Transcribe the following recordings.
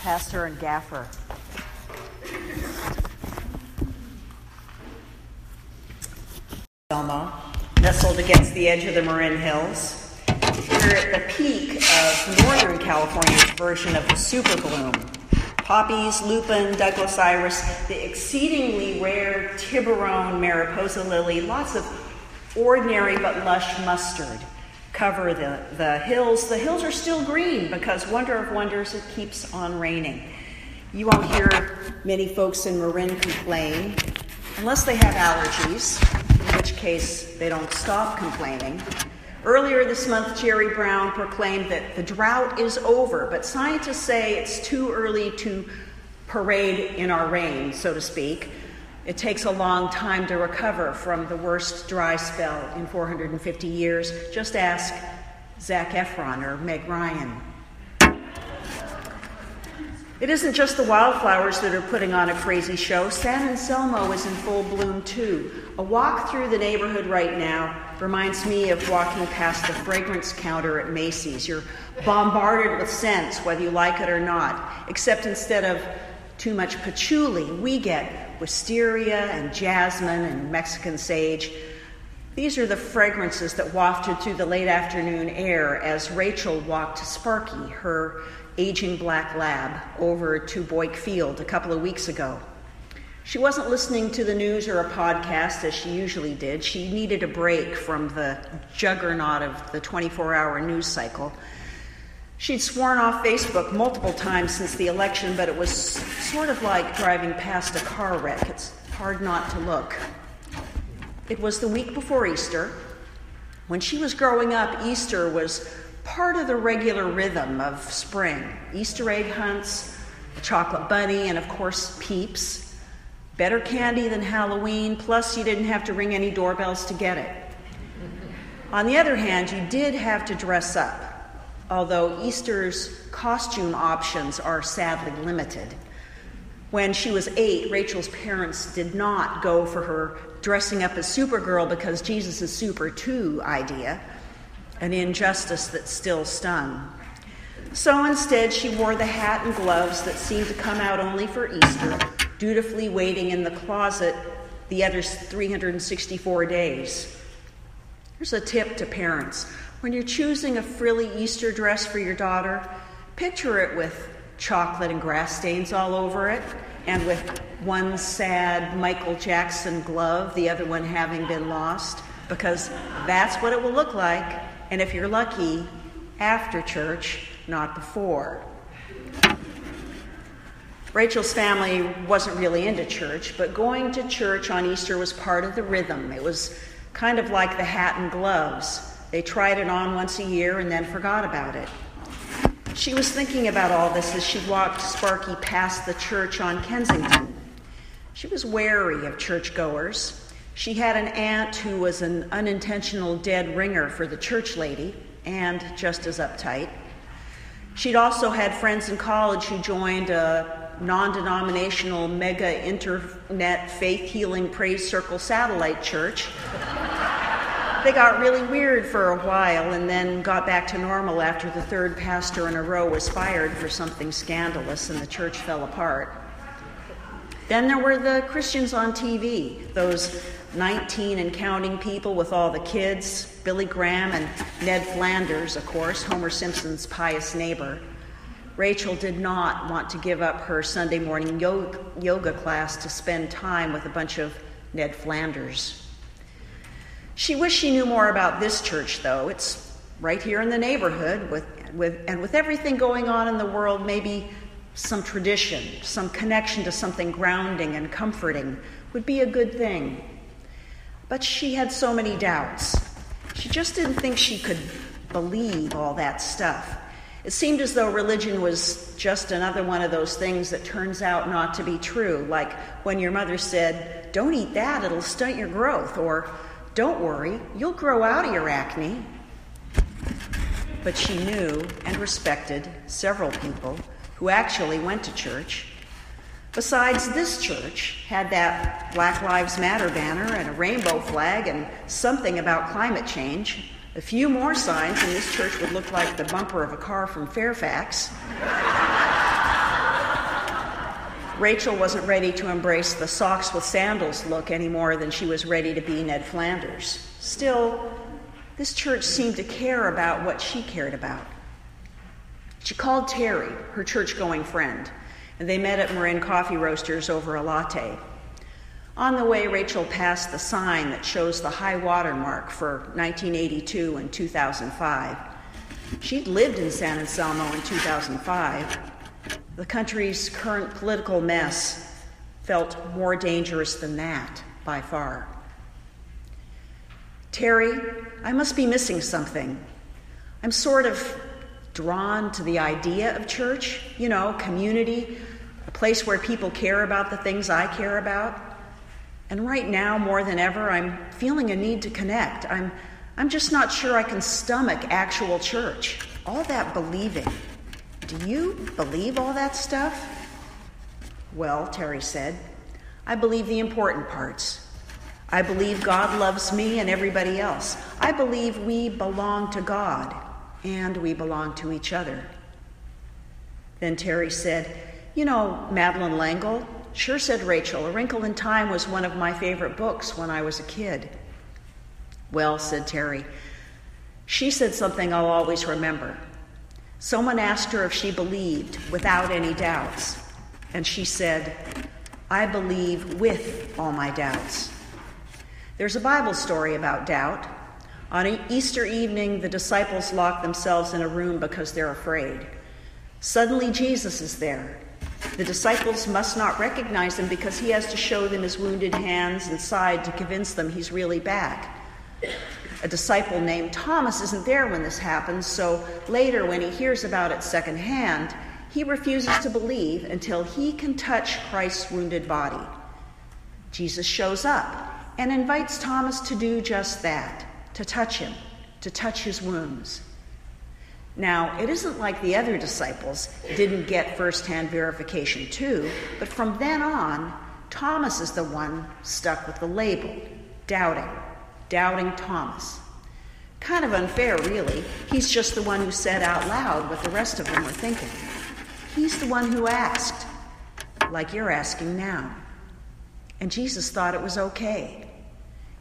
pastor and gaffer. Selma, nestled against the edge of the Marin Hills. We're at the peak of Northern California's version of the super bloom. Poppies, lupin, Douglas iris, the exceedingly rare Tiburon mariposa lily, lots of ordinary but lush mustard cover the, the hills. The hills are still green because, wonder of wonders, it keeps on raining. You won't hear many folks in Marin complain unless they have allergies, in which case they don't stop complaining. Earlier this month, Jerry Brown proclaimed that the drought is over, but scientists say it's too early to parade in our rain, so to speak. It takes a long time to recover from the worst dry spell in 450 years. Just ask Zac Efron or Meg Ryan. It isn't just the wildflowers that are putting on a crazy show. San Anselmo is in full bloom too. A walk through the neighborhood right now reminds me of walking past the fragrance counter at Macy's. You're bombarded with scents, whether you like it or not, except instead of too much patchouli, we get wisteria and jasmine and Mexican sage. These are the fragrances that wafted through the late afternoon air as Rachel walked Sparky, her aging black lab over to Boyk Field a couple of weeks ago. She wasn't listening to the news or a podcast as she usually did. She needed a break from the juggernaut of the 24 hour news cycle. She'd sworn off Facebook multiple times since the election, but it was sort of like driving past a car wreck. It's hard not to look. It was the week before Easter. When she was growing up, Easter was part of the regular rhythm of spring Easter egg hunts, a chocolate bunny, and of course, peeps. Better candy than Halloween, plus, you didn't have to ring any doorbells to get it. On the other hand, you did have to dress up, although Easter's costume options are sadly limited. When she was eight, Rachel's parents did not go for her dressing up as Supergirl because Jesus is super too idea an injustice that still stung. So instead, she wore the hat and gloves that seemed to come out only for Easter, dutifully waiting in the closet the other 364 days. Here's a tip to parents when you're choosing a frilly Easter dress for your daughter, picture it with chocolate and grass stains all over it, and with one sad Michael Jackson glove, the other one having been lost, because that's what it will look like and if you're lucky, after church, not before. Rachel's family wasn't really into church, but going to church on Easter was part of the rhythm. It was kind of like the hat and gloves. They tried it on once a year and then forgot about it. She was thinking about all this as she walked Sparky past the church on Kensington. She was wary of churchgoers. She had an aunt who was an unintentional dead ringer for the church lady and just as uptight. She'd also had friends in college who joined a non denominational mega internet faith healing praise circle satellite church. They got really weird for a while and then got back to normal after the third pastor in a row was fired for something scandalous and the church fell apart. Then there were the Christians on TV, those 19 and counting people with all the kids, Billy Graham and Ned Flanders, of course, Homer Simpson's pious neighbor. Rachel did not want to give up her Sunday morning yoga class to spend time with a bunch of Ned Flanders. She wished she knew more about this church, though. It's right here in the neighborhood, with, with, and with everything going on in the world, maybe some tradition, some connection to something grounding and comforting would be a good thing. But she had so many doubts. She just didn't think she could believe all that stuff. It seemed as though religion was just another one of those things that turns out not to be true, like when your mother said, Don't eat that, it'll stunt your growth, or Don't worry, you'll grow out of your acne. But she knew and respected several people who actually went to church Besides, this church had that Black Lives Matter banner and a rainbow flag and something about climate change. A few more signs, and this church would look like the bumper of a car from Fairfax. Rachel wasn't ready to embrace the socks with sandals look any more than she was ready to be Ned Flanders. Still, this church seemed to care about what she cared about. She called Terry, her church going friend, and they met at Marin Coffee Roasters over a latte. On the way, Rachel passed the sign that shows the high water mark for 1982 and 2005. She'd lived in San Anselmo in 2005. The country's current political mess felt more dangerous than that by far. Terry, I must be missing something. I'm sort of drawn to the idea of church, you know, community, a place where people care about the things I care about. And right now, more than ever, I'm feeling a need to connect. I'm, I'm just not sure I can stomach actual church. All that believing. Do you believe all that stuff? Well, Terry said, I believe the important parts. I believe God loves me and everybody else. I believe we belong to God and we belong to each other. Then Terry said, You know, Madeleine L'Engle, Sure, said Rachel. A Wrinkle in Time was one of my favorite books when I was a kid. Well, said Terry, she said something I'll always remember. Someone asked her if she believed without any doubts, and she said, I believe with all my doubts. There's a Bible story about doubt. On Easter evening, the disciples lock themselves in a room because they're afraid. Suddenly, Jesus is there. The disciples must not recognize him because he has to show them his wounded hands and side to convince them he's really back. A disciple named Thomas isn't there when this happens, so later, when he hears about it secondhand, he refuses to believe until he can touch Christ's wounded body. Jesus shows up and invites Thomas to do just that to touch him, to touch his wounds. Now, it isn't like the other disciples didn't get firsthand verification too, but from then on, Thomas is the one stuck with the label doubting, doubting Thomas. Kind of unfair, really. He's just the one who said out loud what the rest of them were thinking. He's the one who asked, like you're asking now. And Jesus thought it was okay.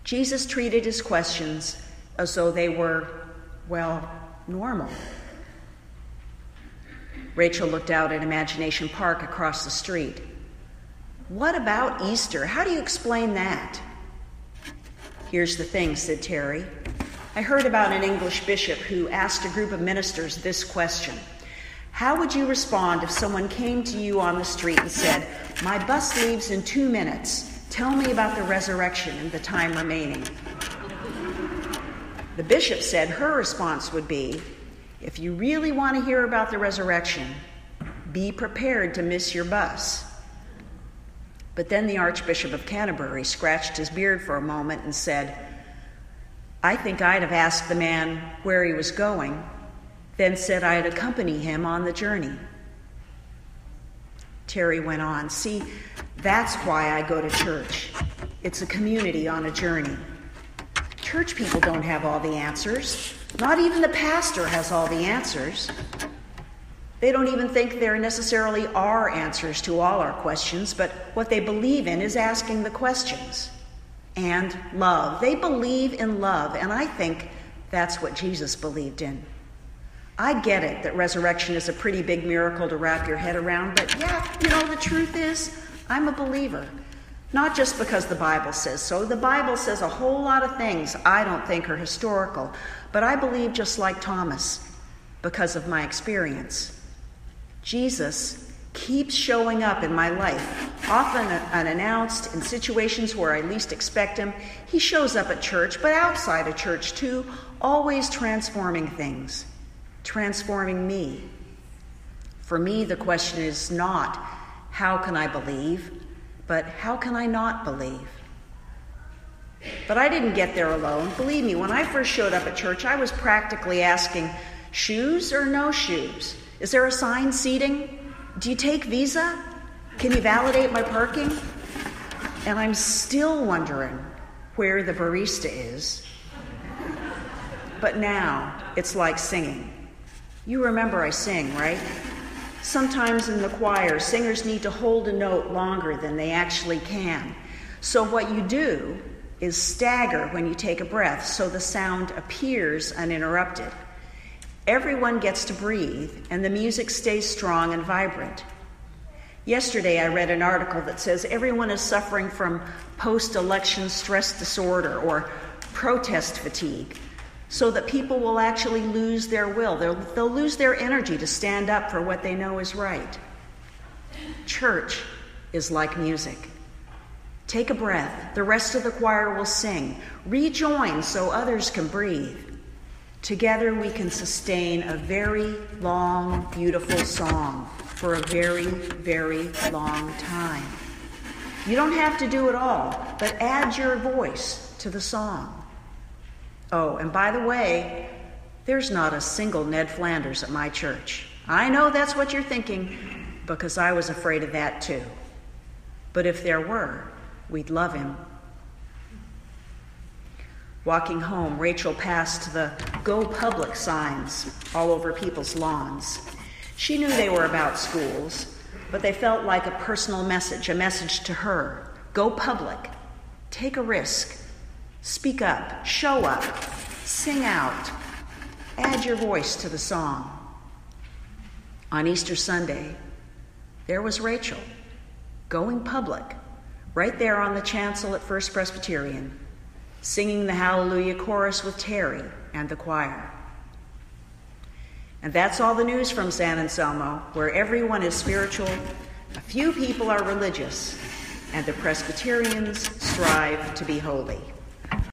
Jesus treated his questions as though they were, well, normal. Rachel looked out at Imagination Park across the street. What about Easter? How do you explain that? Here's the thing, said Terry. I heard about an English bishop who asked a group of ministers this question How would you respond if someone came to you on the street and said, My bus leaves in two minutes? Tell me about the resurrection and the time remaining. The bishop said her response would be if you really want to hear about the resurrection, be prepared to miss your bus. But then the Archbishop of Canterbury scratched his beard for a moment and said, I think I'd have asked the man where he was going, then said I'd accompany him on the journey. Terry went on, See, that's why I go to church. It's a community on a journey. Church people don't have all the answers. Not even the pastor has all the answers. They don't even think there necessarily are answers to all our questions, but what they believe in is asking the questions. And love. They believe in love, and I think that's what Jesus believed in. I get it that resurrection is a pretty big miracle to wrap your head around, but yeah, you know, the truth is, I'm a believer. Not just because the Bible says so. The Bible says a whole lot of things I don't think are historical, but I believe just like Thomas because of my experience. Jesus keeps showing up in my life, often unannounced, in situations where I least expect him. He shows up at church, but outside of church too, always transforming things transforming me. For me, the question is not, how can I believe, but how can I not believe? But I didn't get there alone. Believe me, when I first showed up at church, I was practically asking, shoes or no shoes? Is there assigned seating? Do you take Visa? Can you validate my parking? And I'm still wondering where the barista is. But now it's like singing. You remember I sing, right? Sometimes in the choir, singers need to hold a note longer than they actually can. So, what you do is stagger when you take a breath so the sound appears uninterrupted. Everyone gets to breathe, and the music stays strong and vibrant. Yesterday, I read an article that says everyone is suffering from post election stress disorder or protest fatigue so that people will actually lose their will. They'll, they'll lose their energy to stand up for what they know is right. Church is like music. Take a breath. The rest of the choir will sing. Rejoin so others can breathe. Together we can sustain a very long, beautiful song for a very, very long time. You don't have to do it all, but add your voice to the song. Oh, and by the way, there's not a single Ned Flanders at my church. I know that's what you're thinking, because I was afraid of that too. But if there were, we'd love him. Walking home, Rachel passed the Go Public signs all over people's lawns. She knew they were about schools, but they felt like a personal message, a message to her. Go public. Take a risk. Speak up, show up, sing out, add your voice to the song. On Easter Sunday, there was Rachel going public, right there on the chancel at First Presbyterian, singing the Hallelujah chorus with Terry and the choir. And that's all the news from San Anselmo, where everyone is spiritual, a few people are religious, and the Presbyterians strive to be holy.